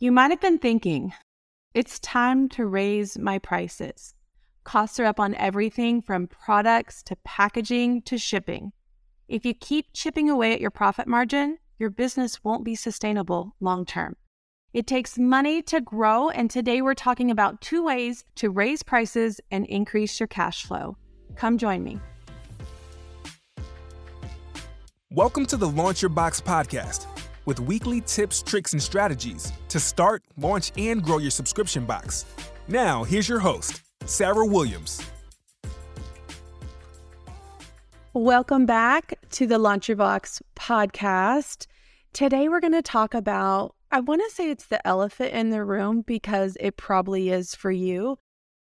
You might have been thinking, it's time to raise my prices. Costs are up on everything from products to packaging to shipping. If you keep chipping away at your profit margin, your business won't be sustainable long term. It takes money to grow, and today we're talking about two ways to raise prices and increase your cash flow. Come join me. Welcome to the Launch Your Box podcast with weekly tips, tricks, and strategies to start, launch, and grow your subscription box. Now, here's your host, Sarah Williams. Welcome back to the Launch Your Box podcast. Today, we're going to talk about, I want to say it's the elephant in the room because it probably is for you.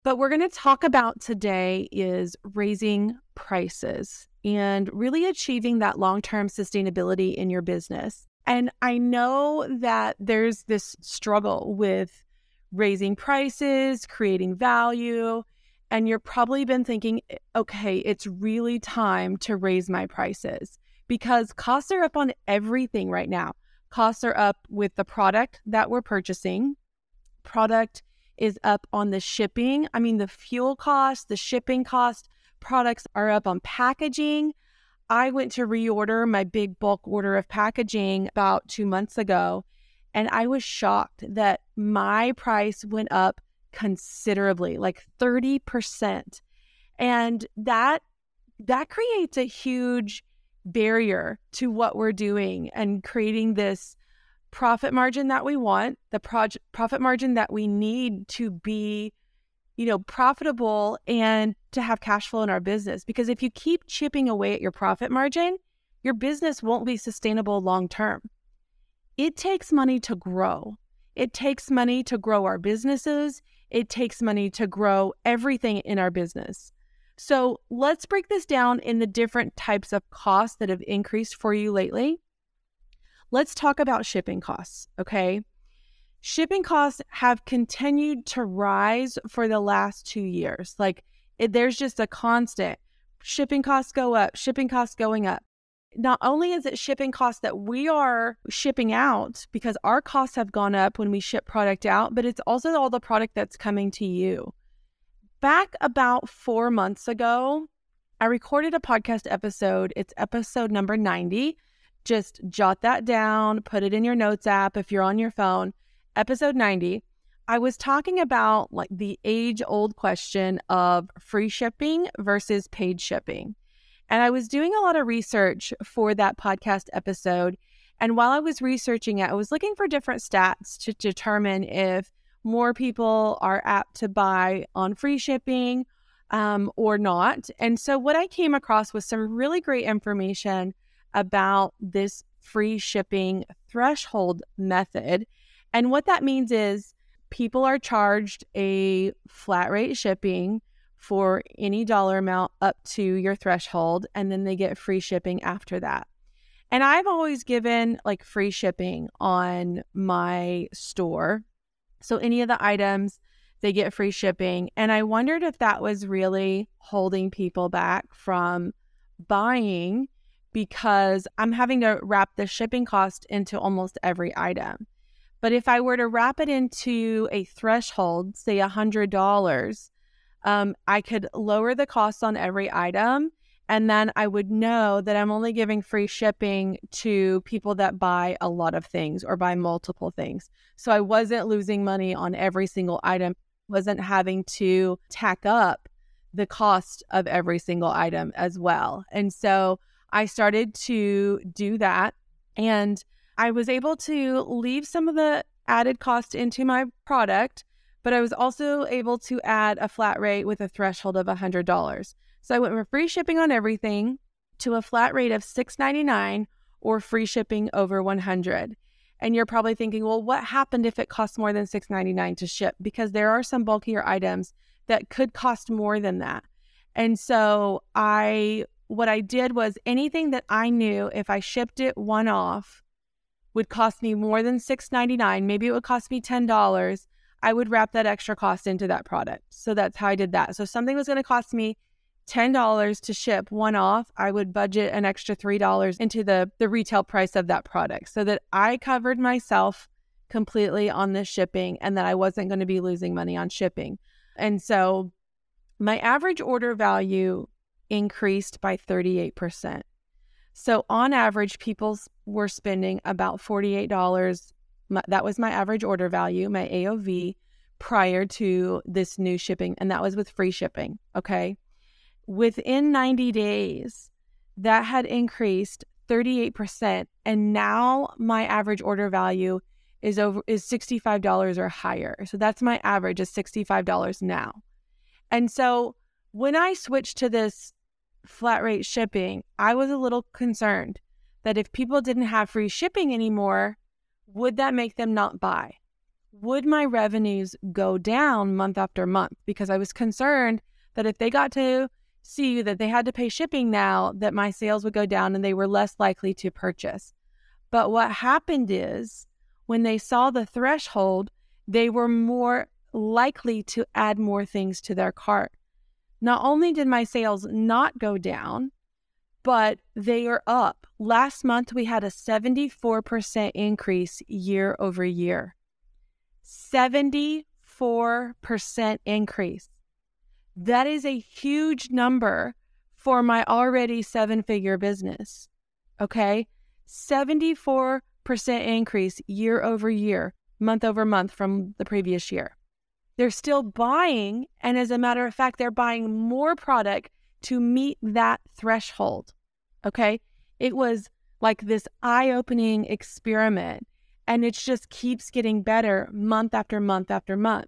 But we're going to talk about today is raising prices and really achieving that long term sustainability in your business. And I know that there's this struggle with raising prices, creating value, and you're probably been thinking, okay, it's really time to raise my prices because costs are up on everything right now. Costs are up with the product that we're purchasing. Product is up on the shipping. I mean, the fuel cost, the shipping cost, products are up on packaging. I went to reorder my big bulk order of packaging about two months ago, and I was shocked that my price went up considerably, like 30%. And that that creates a huge barrier to what we're doing and creating this profit margin that we want, the project profit margin that we need to be you know, profitable and to have cash flow in our business. Because if you keep chipping away at your profit margin, your business won't be sustainable long term. It takes money to grow. It takes money to grow our businesses. It takes money to grow everything in our business. So let's break this down in the different types of costs that have increased for you lately. Let's talk about shipping costs, okay? Shipping costs have continued to rise for the last two years. Like it, there's just a constant shipping costs go up, shipping costs going up. Not only is it shipping costs that we are shipping out because our costs have gone up when we ship product out, but it's also all the product that's coming to you. Back about four months ago, I recorded a podcast episode. It's episode number 90. Just jot that down, put it in your notes app if you're on your phone episode 90, I was talking about like the age old question of free shipping versus paid shipping. And I was doing a lot of research for that podcast episode. And while I was researching it, I was looking for different stats to determine if more people are apt to buy on free shipping um, or not. And so, what I came across was some really great information about this free shipping threshold method and what that means is people are charged a flat rate shipping for any dollar amount up to your threshold, and then they get free shipping after that. And I've always given like free shipping on my store. So any of the items, they get free shipping. And I wondered if that was really holding people back from buying because I'm having to wrap the shipping cost into almost every item. But if I were to wrap it into a threshold, say $100, um, I could lower the cost on every item. And then I would know that I'm only giving free shipping to people that buy a lot of things or buy multiple things. So I wasn't losing money on every single item, wasn't having to tack up the cost of every single item as well. And so I started to do that. And I was able to leave some of the added cost into my product, but I was also able to add a flat rate with a threshold of $100. So I went from free shipping on everything to a flat rate of $6.99 or free shipping over 100. And you're probably thinking, well, what happened if it costs more than $6.99 to ship? Because there are some bulkier items that could cost more than that. And so I what I did was anything that I knew if I shipped it one off would cost me more than $6.99, maybe it would cost me $10, I would wrap that extra cost into that product. So that's how I did that. So something was going to cost me $10 to ship one off, I would budget an extra $3 into the, the retail price of that product so that I covered myself completely on the shipping and that I wasn't going to be losing money on shipping. And so my average order value increased by 38%. So on average, people were spending about $48. That was my average order value, my AOV, prior to this new shipping. And that was with free shipping. Okay. Within 90 days, that had increased 38%. And now my average order value is over is $65 or higher. So that's my average is $65 now. And so when I switched to this flat rate shipping, I was a little concerned that if people didn't have free shipping anymore, would that make them not buy? Would my revenues go down month after month? Because I was concerned that if they got to see that they had to pay shipping now, that my sales would go down and they were less likely to purchase. But what happened is when they saw the threshold, they were more likely to add more things to their cart. Not only did my sales not go down, but they are up. Last month, we had a 74% increase year over year. 74% increase. That is a huge number for my already seven figure business. Okay. 74% increase year over year, month over month from the previous year. They're still buying. And as a matter of fact, they're buying more product to meet that threshold. Okay. It was like this eye opening experiment, and it just keeps getting better month after month after month.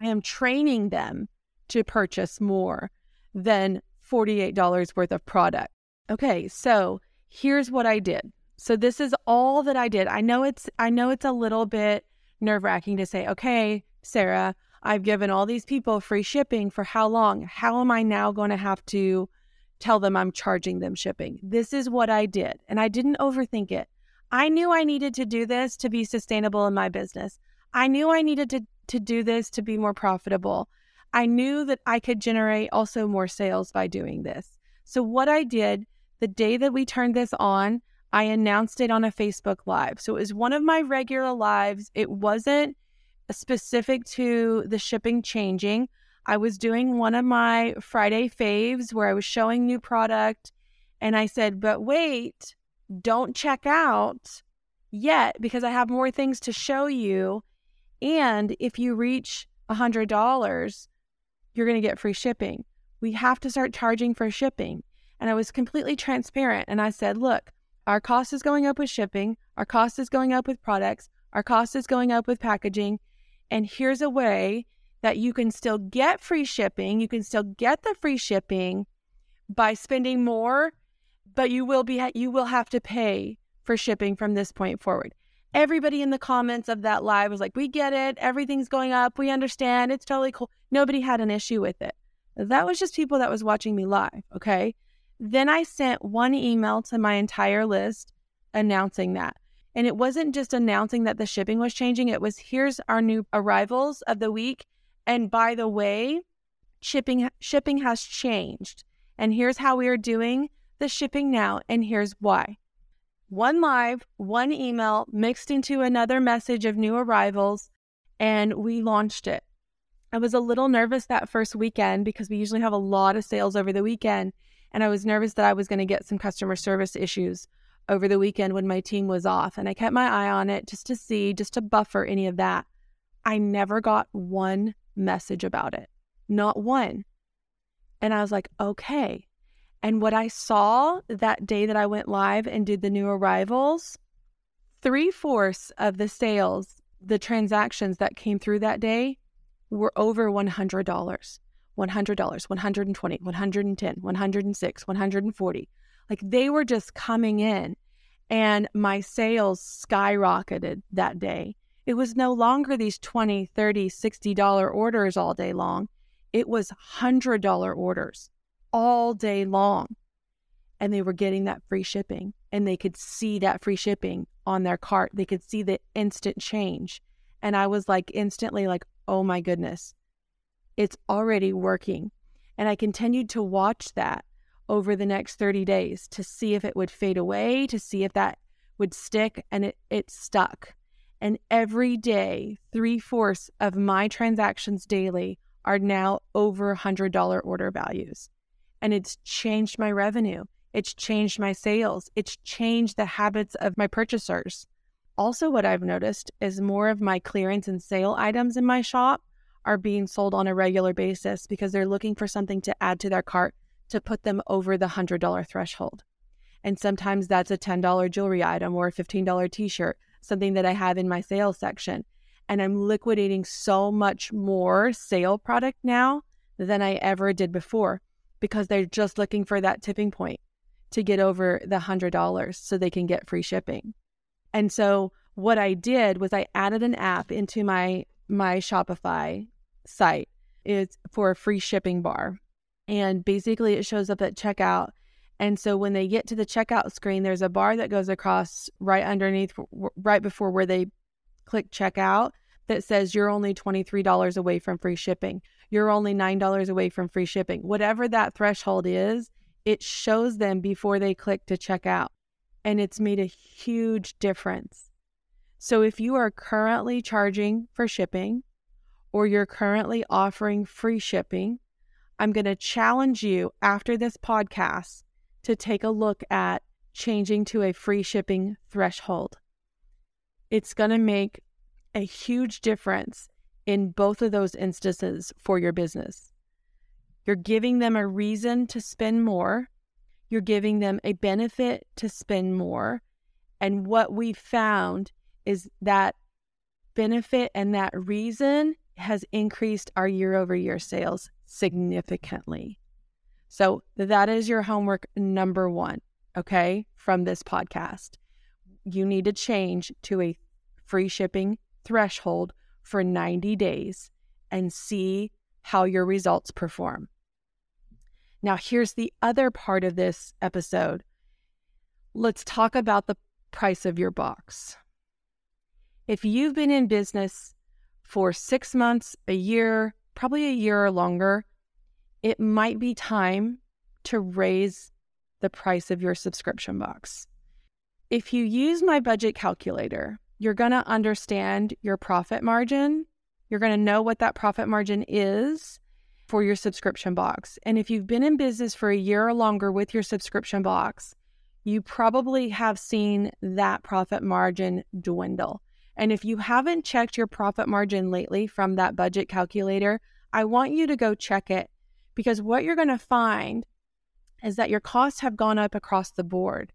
I am training them to purchase more than $48 worth of product. Okay, so here's what I did. So this is all that I did. I know it's I know it's a little bit nerve-wracking to say, "Okay, Sarah, I've given all these people free shipping for how long? How am I now going to have to tell them I'm charging them shipping? This is what I did, and I didn't overthink it. I knew I needed to do this to be sustainable in my business. I knew I needed to, to do this to be more profitable. I knew that I could generate also more sales by doing this. So, what I did the day that we turned this on, I announced it on a Facebook Live. So, it was one of my regular lives. It wasn't specific to the shipping changing. I was doing one of my Friday faves where I was showing new product and I said, but wait, don't check out yet because I have more things to show you. And if you reach $100, you're going to get free shipping. We have to start charging for shipping. And I was completely transparent. And I said, look, our cost is going up with shipping, our cost is going up with products, our cost is going up with packaging. And here's a way that you can still get free shipping. You can still get the free shipping by spending more, but you will be you will have to pay for shipping from this point forward. Everybody in the comments of that live was like, "We get it. Everything's going up. We understand. It's totally cool." Nobody had an issue with it. That was just people that was watching me live, okay? Then I sent one email to my entire list announcing that. And it wasn't just announcing that the shipping was changing, it was here's our new arrivals of the week. And by the way, shipping shipping has changed. And here's how we are doing the shipping now and here's why. One live, one email mixed into another message of new arrivals and we launched it. I was a little nervous that first weekend because we usually have a lot of sales over the weekend and I was nervous that I was going to get some customer service issues over the weekend when my team was off. And I kept my eye on it just to see, just to buffer any of that. I never got one message about it, not one. And I was like, okay. And what I saw that day that I went live and did the new arrivals, three fourths of the sales, the transactions that came through that day were over $100. $100, 120, 110, 106, 140. Like they were just coming in and my sales skyrocketed that day. It was no longer these 20, 30, 60 dollar orders all day long. It was $100 orders all day long. And they were getting that free shipping and they could see that free shipping on their cart. They could see the instant change. And I was like instantly like, "Oh my goodness. It's already working." And I continued to watch that over the next 30 days to see if it would fade away, to see if that would stick, and it, it stuck. And every day, three fourths of my transactions daily are now over $100 order values. And it's changed my revenue. It's changed my sales. It's changed the habits of my purchasers. Also, what I've noticed is more of my clearance and sale items in my shop are being sold on a regular basis because they're looking for something to add to their cart to put them over the $100 threshold. And sometimes that's a $10 jewelry item or a $15 t shirt, something that I have in my sales section. And I'm liquidating so much more sale product now than I ever did before because they're just looking for that tipping point to get over the $100 so they can get free shipping. And so what I did was I added an app into my my Shopify site. It's for a free shipping bar. And basically it shows up at checkout. And so when they get to the checkout screen, there's a bar that goes across right underneath right before where they click checkout that says you're only $23 away from free shipping. You're only $9 away from free shipping. Whatever that threshold is, it shows them before they click to check out. And it's made a huge difference. So if you are currently charging for shipping or you're currently offering free shipping, I'm going to challenge you after this podcast to take a look at changing to a free shipping threshold. It's going to make a huge difference in both of those instances for your business. You're giving them a reason to spend more, you're giving them a benefit to spend more. And what we found is that benefit and that reason has increased our year over year sales significantly. So that is your homework number one, okay, from this podcast. You need to change to a free shipping threshold for 90 days and see how your results perform. Now, here's the other part of this episode. Let's talk about the price of your box. If you've been in business for six months, a year, probably a year or longer, it might be time to raise the price of your subscription box. If you use my budget calculator, you're going to understand your profit margin. You're going to know what that profit margin is for your subscription box. And if you've been in business for a year or longer with your subscription box, you probably have seen that profit margin dwindle. And if you haven't checked your profit margin lately from that budget calculator, I want you to go check it because what you're going to find is that your costs have gone up across the board.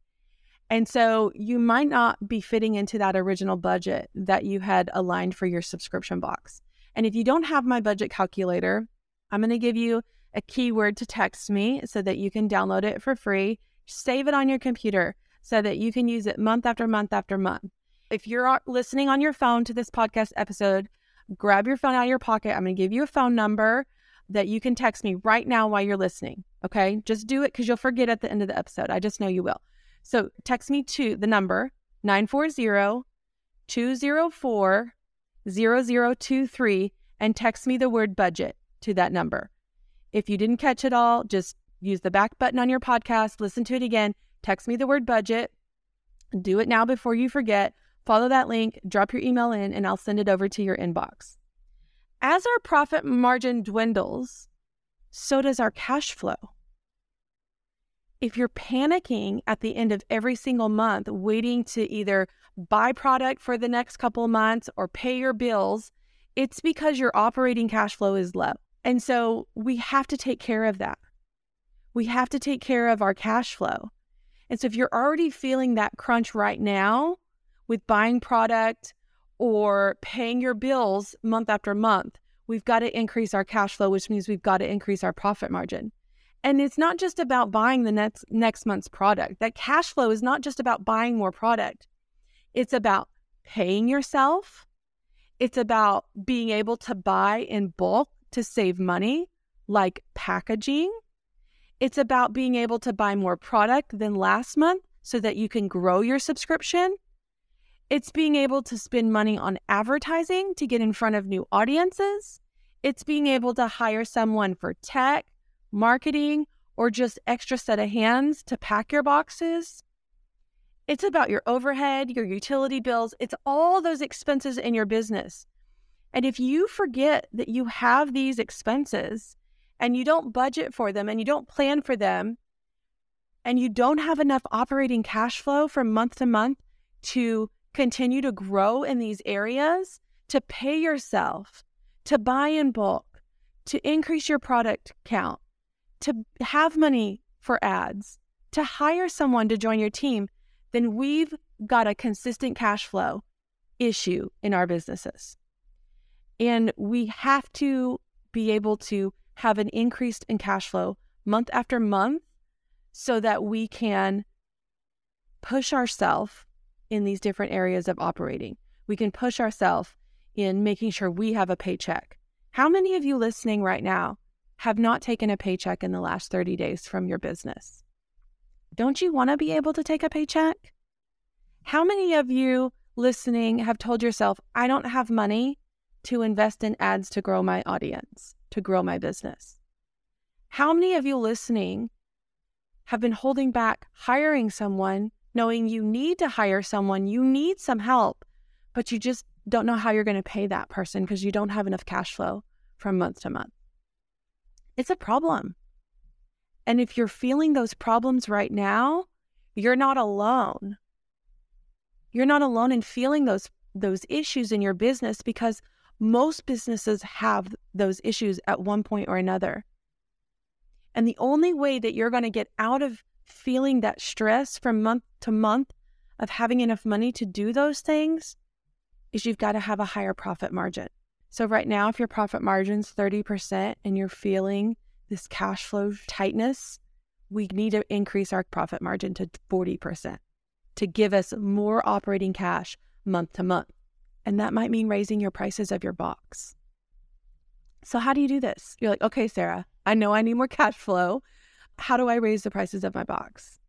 And so you might not be fitting into that original budget that you had aligned for your subscription box. And if you don't have my budget calculator, I'm going to give you a keyword to text me so that you can download it for free. Save it on your computer so that you can use it month after month after month. If you're listening on your phone to this podcast episode, grab your phone out of your pocket. I'm going to give you a phone number that you can text me right now while you're listening. Okay. Just do it because you'll forget at the end of the episode. I just know you will. So text me to the number 940 204 0023 and text me the word budget to that number. If you didn't catch it all, just use the back button on your podcast, listen to it again, text me the word budget. Do it now before you forget. Follow that link, drop your email in, and I'll send it over to your inbox. As our profit margin dwindles, so does our cash flow. If you're panicking at the end of every single month, waiting to either buy product for the next couple months or pay your bills, it's because your operating cash flow is low. And so we have to take care of that. We have to take care of our cash flow. And so if you're already feeling that crunch right now, with buying product or paying your bills month after month, we've got to increase our cash flow, which means we've got to increase our profit margin. And it's not just about buying the next next month's product. That cash flow is not just about buying more product. It's about paying yourself. It's about being able to buy in bulk to save money, like packaging. It's about being able to buy more product than last month so that you can grow your subscription. It's being able to spend money on advertising to get in front of new audiences. It's being able to hire someone for tech, marketing, or just extra set of hands to pack your boxes. It's about your overhead, your utility bills. It's all those expenses in your business. And if you forget that you have these expenses and you don't budget for them and you don't plan for them, and you don't have enough operating cash flow from month to month to continue to grow in these areas, to pay yourself, to buy in bulk, to increase your product count, to have money for ads, to hire someone to join your team, then we've got a consistent cash flow issue in our businesses. And we have to be able to have an increase in cash flow month after month so that we can push ourselves in these different areas of operating. We can push ourselves in making sure we have a paycheck. How many of you listening right now have not taken a paycheck in the last 30 days from your business? Don't you want to be able to take a paycheck? How many of you listening have told yourself, I don't have money to invest in ads to grow my audience, to grow my business? How many of you listening have been holding back hiring someone, knowing you need to hire someone, you need some help, but you just don't know how you're going to pay that person because you don't have enough cash flow from month to month? It's a problem. And if you're feeling those problems right now, you're not alone. You're not alone in feeling those those issues in your business because most businesses have those issues at one point or another. And the only way that you're going to get out of feeling that stress from month to month of having enough money to do those things is you've got to have a higher profit margin. So, right now, if your profit margin's 30% and you're feeling this cash flow tightness, we need to increase our profit margin to 40% to give us more operating cash month to month. And that might mean raising your prices of your box. So, how do you do this? You're like, okay, Sarah, I know I need more cash flow. How do I raise the prices of my box?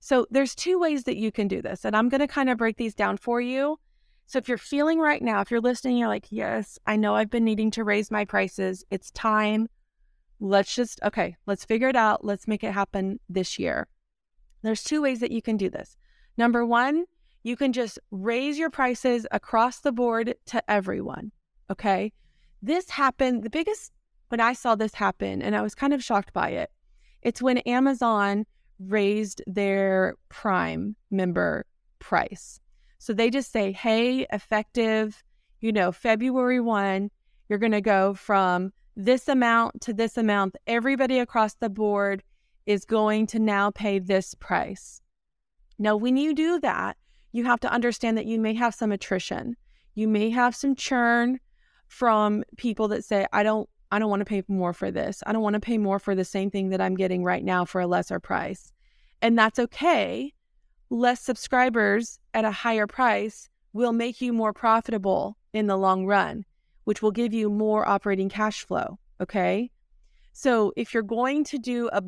So, there's two ways that you can do this. And I'm going to kind of break these down for you. So, if you're feeling right now, if you're listening, you're like, yes, I know I've been needing to raise my prices. It's time. Let's just, okay, let's figure it out. Let's make it happen this year. There's two ways that you can do this. Number one, you can just raise your prices across the board to everyone. Okay. This happened, the biggest, when I saw this happen, and I was kind of shocked by it, it's when Amazon raised their Prime member price. So they just say, hey, effective, you know, February 1, you're going to go from this amount to this amount. Everybody across the board is going to now pay this price. Now, when you do that, you have to understand that you may have some attrition. You may have some churn from people that say, I don't I don't want to pay more for this. I don't want to pay more for the same thing that I'm getting right now for a lesser price. And that's okay. Less subscribers at a higher price will make you more profitable in the long run, which will give you more operating cash flow. Okay. So if you're going to do a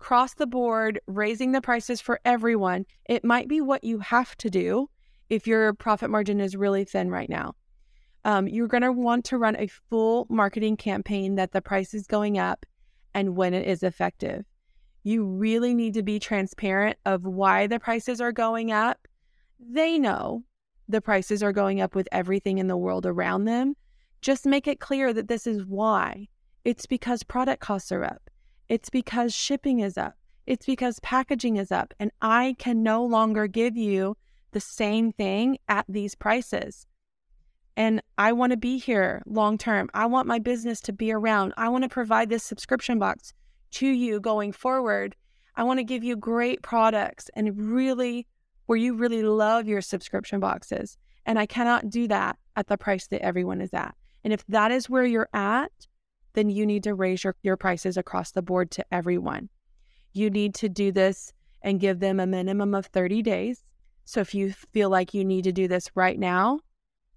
across the board, raising the prices for everyone, it might be what you have to do if your profit margin is really thin right now. Um, you're going to want to run a full marketing campaign that the price is going up and when it is effective. You really need to be transparent of why the prices are going up. They know the prices are going up with everything in the world around them. Just make it clear that this is why. It's because product costs are up. It's because shipping is up. It's because packaging is up. And I can no longer give you the same thing at these prices. And I want to be here long term. I want my business to be around. I want to provide this subscription box to you going forward. I want to give you great products and really where you really love your subscription boxes. And I cannot do that at the price that everyone is at. And if that is where you're at, then you need to raise your, your prices across the board to everyone. You need to do this and give them a minimum of 30 days. So if you feel like you need to do this right now,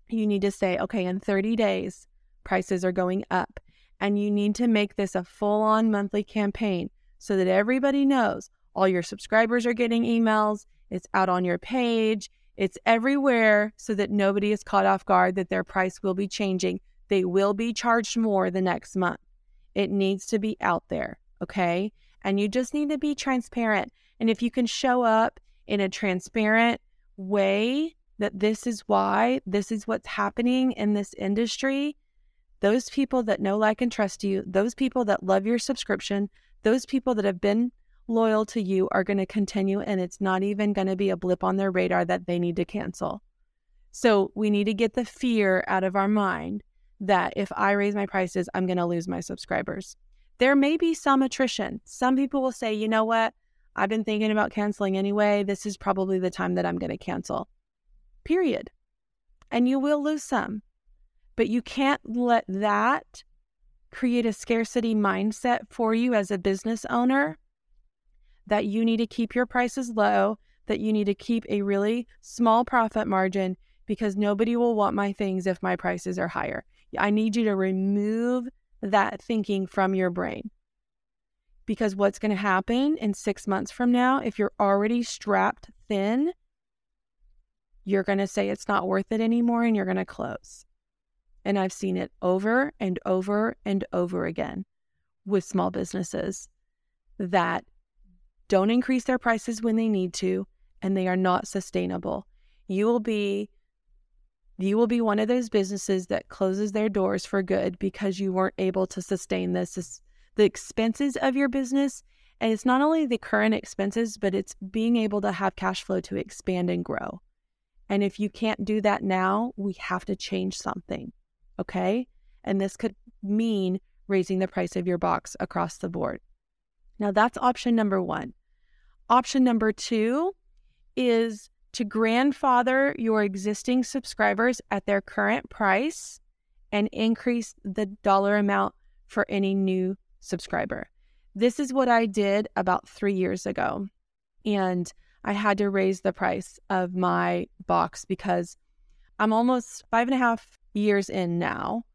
you need to say, okay, in 30 days, prices are going up. And you need to make this a full on monthly campaign so that everybody knows all your subscribers are getting emails, it's out on your page, it's everywhere so that nobody is caught off guard that their price will be changing they will be charged more the next month. It needs to be out there, okay? And you just need to be transparent. And if you can show up in a transparent way that this is why, this is what's happening in this industry, those people that know, like, and trust you, those people that love your subscription, those people that have been loyal to you are going to continue, and it's not even going to be a blip on their radar that they need to cancel. So we need to get the fear out of our mind that if I raise my prices, I'm going to lose my subscribers. There may be some attrition. Some people will say, you know what? I've been thinking about canceling anyway. This is probably the time that I'm going to cancel. Period. And you will lose some. But you can't let that create a scarcity mindset for you as a business owner that you need to keep your prices low, that you need to keep a really small profit margin because nobody will want my things if my prices are higher. I need you to remove that thinking from your brain. Because what's going to happen in six months from now, if you're already strapped thin, you're going to say it's not worth it anymore and you're going to close. And I've seen it over and over and over again with small businesses that don't increase their prices when they need to and they are not sustainable. You will be you will be one of those businesses that closes their doors for good because you weren't able to sustain this the expenses of your business and it's not only the current expenses but it's being able to have cash flow to expand and grow. And if you can't do that now, we have to change something. Okay? And this could mean raising the price of your box across the board. Now, that's option number one. Option number two is to grandfather your existing subscribers at their current price and increase the dollar amount for any new subscriber. This is what I did about three years ago. And I had to raise the price of my box because I'm almost five and a half years in now,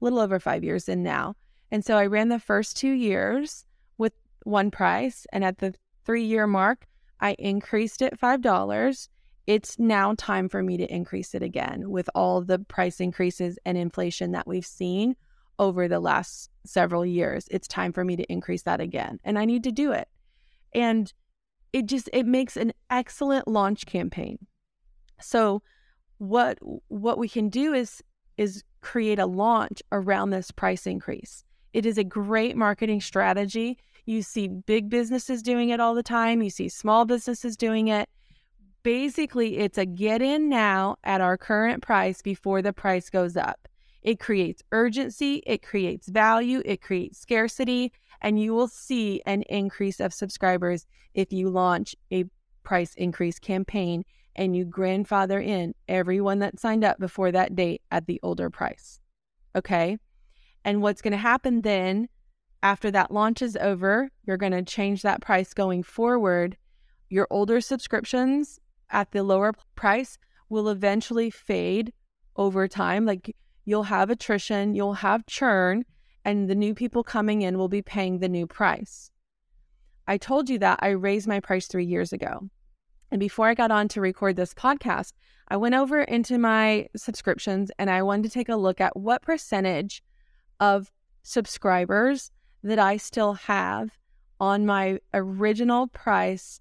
a little over five years in now. And so I ran the first two years with one price. And at the three year mark, I increased it $5 it's now time for me to increase it again with all the price increases and inflation that we've seen over the last several years. It's time for me to increase that again. And I need to do it. And it just it makes an excellent launch campaign. So what what we can do is is create a launch around this price increase. It is a great marketing strategy. You see big businesses doing it all the time. You see small businesses doing it basically it's a get in now at our current price before the price goes up. It creates urgency, it creates value, it creates scarcity, and you will see an increase of subscribers if you launch a price increase campaign and you grandfather in everyone that signed up before that date at the older price. Okay. And what's going to happen then after that launch is over, you're going to change that price going forward. Your older subscriptions at the lower price will eventually fade over time. Like you'll have attrition, you'll have churn, and the new people coming in will be paying the new price. I told you that I raised my price three years ago. And before I got on to record this podcast, I went over into my subscriptions and I wanted to take a look at what percentage of subscribers that I still have on my original price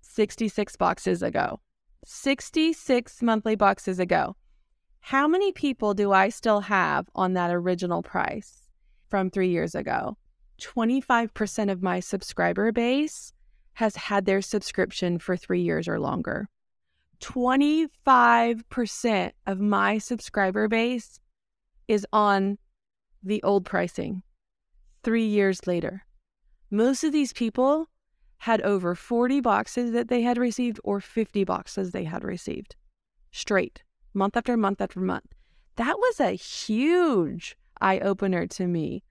66 boxes ago. 66 monthly boxes ago. How many people do I still have on that original price from three years ago? 25% of my subscriber base has had their subscription for three years or longer. 25% of my subscriber base is on the old pricing three years later. Most of these people had over 40 boxes that they had received or 50 boxes they had received straight, month after month after month. That was a huge eye opener to me.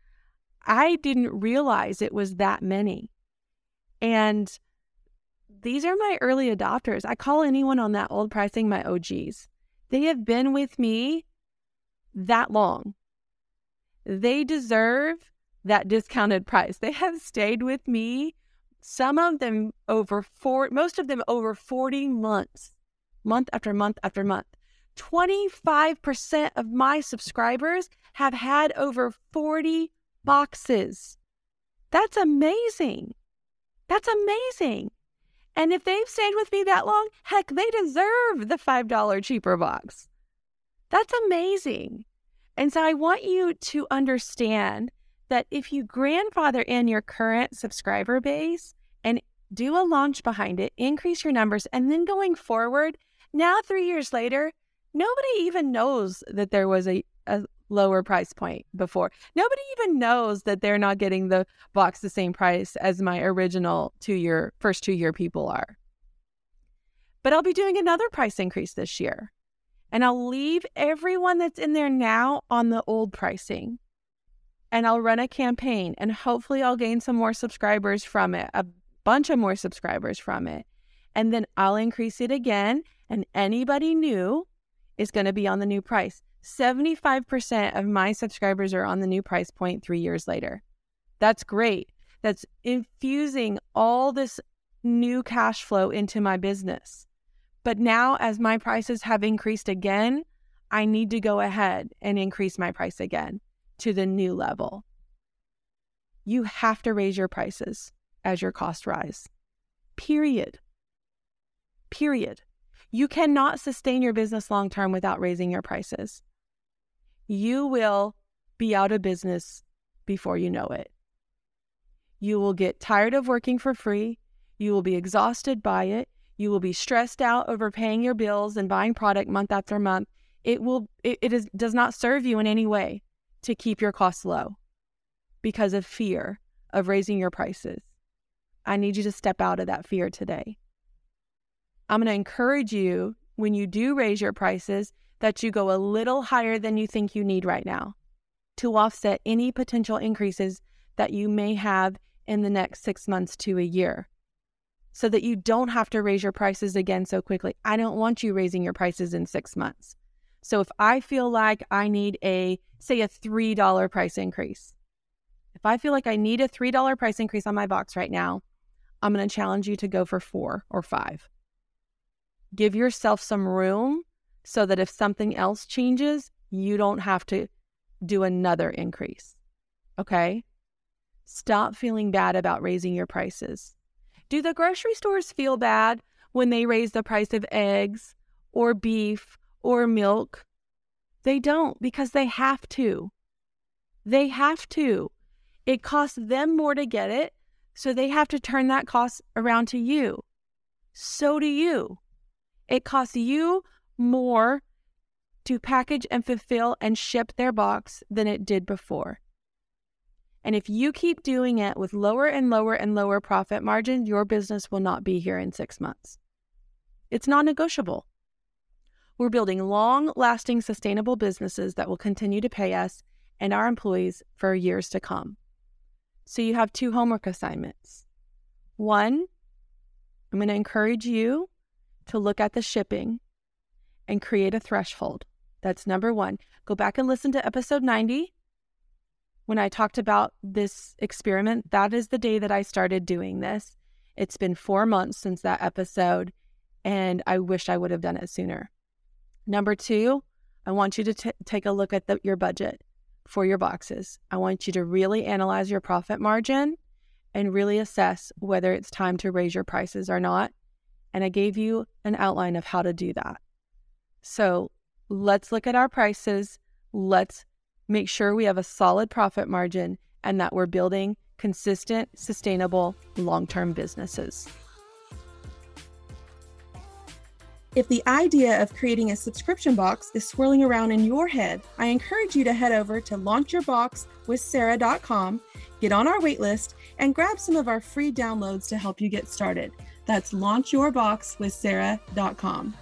I didn't realize it was that many. And these are my early adopters. I call anyone on that old pricing my OGs. They have been with me that long. They deserve that discounted price. They have stayed with me some of them over four, most of them over 40 months, month after month after month. 25% of my subscribers have had over 40 boxes. That's amazing. That's amazing. And if they've stayed with me that long, heck, they deserve the $5 cheaper box. That's amazing. And so I want you to understand that if you grandfather in your current subscriber base and do a launch behind it, increase your numbers, and then going forward, now three years later, nobody even knows that there was a, a lower price point before. Nobody even knows that they're not getting the box the same price as my original two year, first two year people are. But I'll be doing another price increase this year. And I'll leave everyone that's in there now on the old pricing. And I'll run a campaign and hopefully I'll gain some more subscribers from it, a bunch of more subscribers from it. And then I'll increase it again. And anybody new is going to be on the new price. 75% of my subscribers are on the new price point three years later. That's great. That's infusing all this new cash flow into my business. But now, as my prices have increased again, I need to go ahead and increase my price again to the new level. You have to raise your prices as your costs rise. Period. Period. You cannot sustain your business long term without raising your prices you will be out of business before you know it. You will get tired of working for free. You will be exhausted by it. You will be stressed out over paying your bills and buying product month after month. It will it, it is does not serve you in any way to keep your costs low because of fear of raising your prices. I need you to step out of that fear today. I'm going to encourage you when you do raise your prices that you go a little higher than you think you need right now to offset any potential increases that you may have in the next six months to a year so that you don't have to raise your prices again so quickly. I don't want you raising your prices in six months. So if I feel like I need a, say, a $3 price increase, if I feel like I need a $3 price increase on my box right now, I'm going to challenge you to go for four or five. Give yourself some room so that if something else changes, you don't have to do another increase. Okay? Stop feeling bad about raising your prices. Do the grocery stores feel bad when they raise the price of eggs or beef or milk? They don't because they have to. They have to. It costs them more to get it, so they have to turn that cost around to you. So do you. It costs you more to package and fulfill and ship their box than it did before. And if you keep doing it with lower and lower and lower profit margin, your business will not be here in six months. It's non negotiable. We're building long lasting, sustainable businesses that will continue to pay us and our employees for years to come. So you have two homework assignments. One, I'm going to encourage you to look at the shipping and create a threshold. That's number one. Go back and listen to episode 90 when I talked about this experiment. That is the day that I started doing this. It's been four months since that episode, and I wish I would have done it sooner. Number two, I want you to t- take a look at the, your budget for your boxes. I want you to really analyze your profit margin and really assess whether it's time to raise your prices or not. And I gave you an outline of how to do that. So let's look at our prices. Let's make sure we have a solid profit margin and that we're building consistent, sustainable, long term businesses. If the idea of creating a subscription box is swirling around in your head, I encourage you to head over to launchyourboxwithsarah.com, get on our waitlist, and grab some of our free downloads to help you get started. That's launchyourboxwithsarah.com.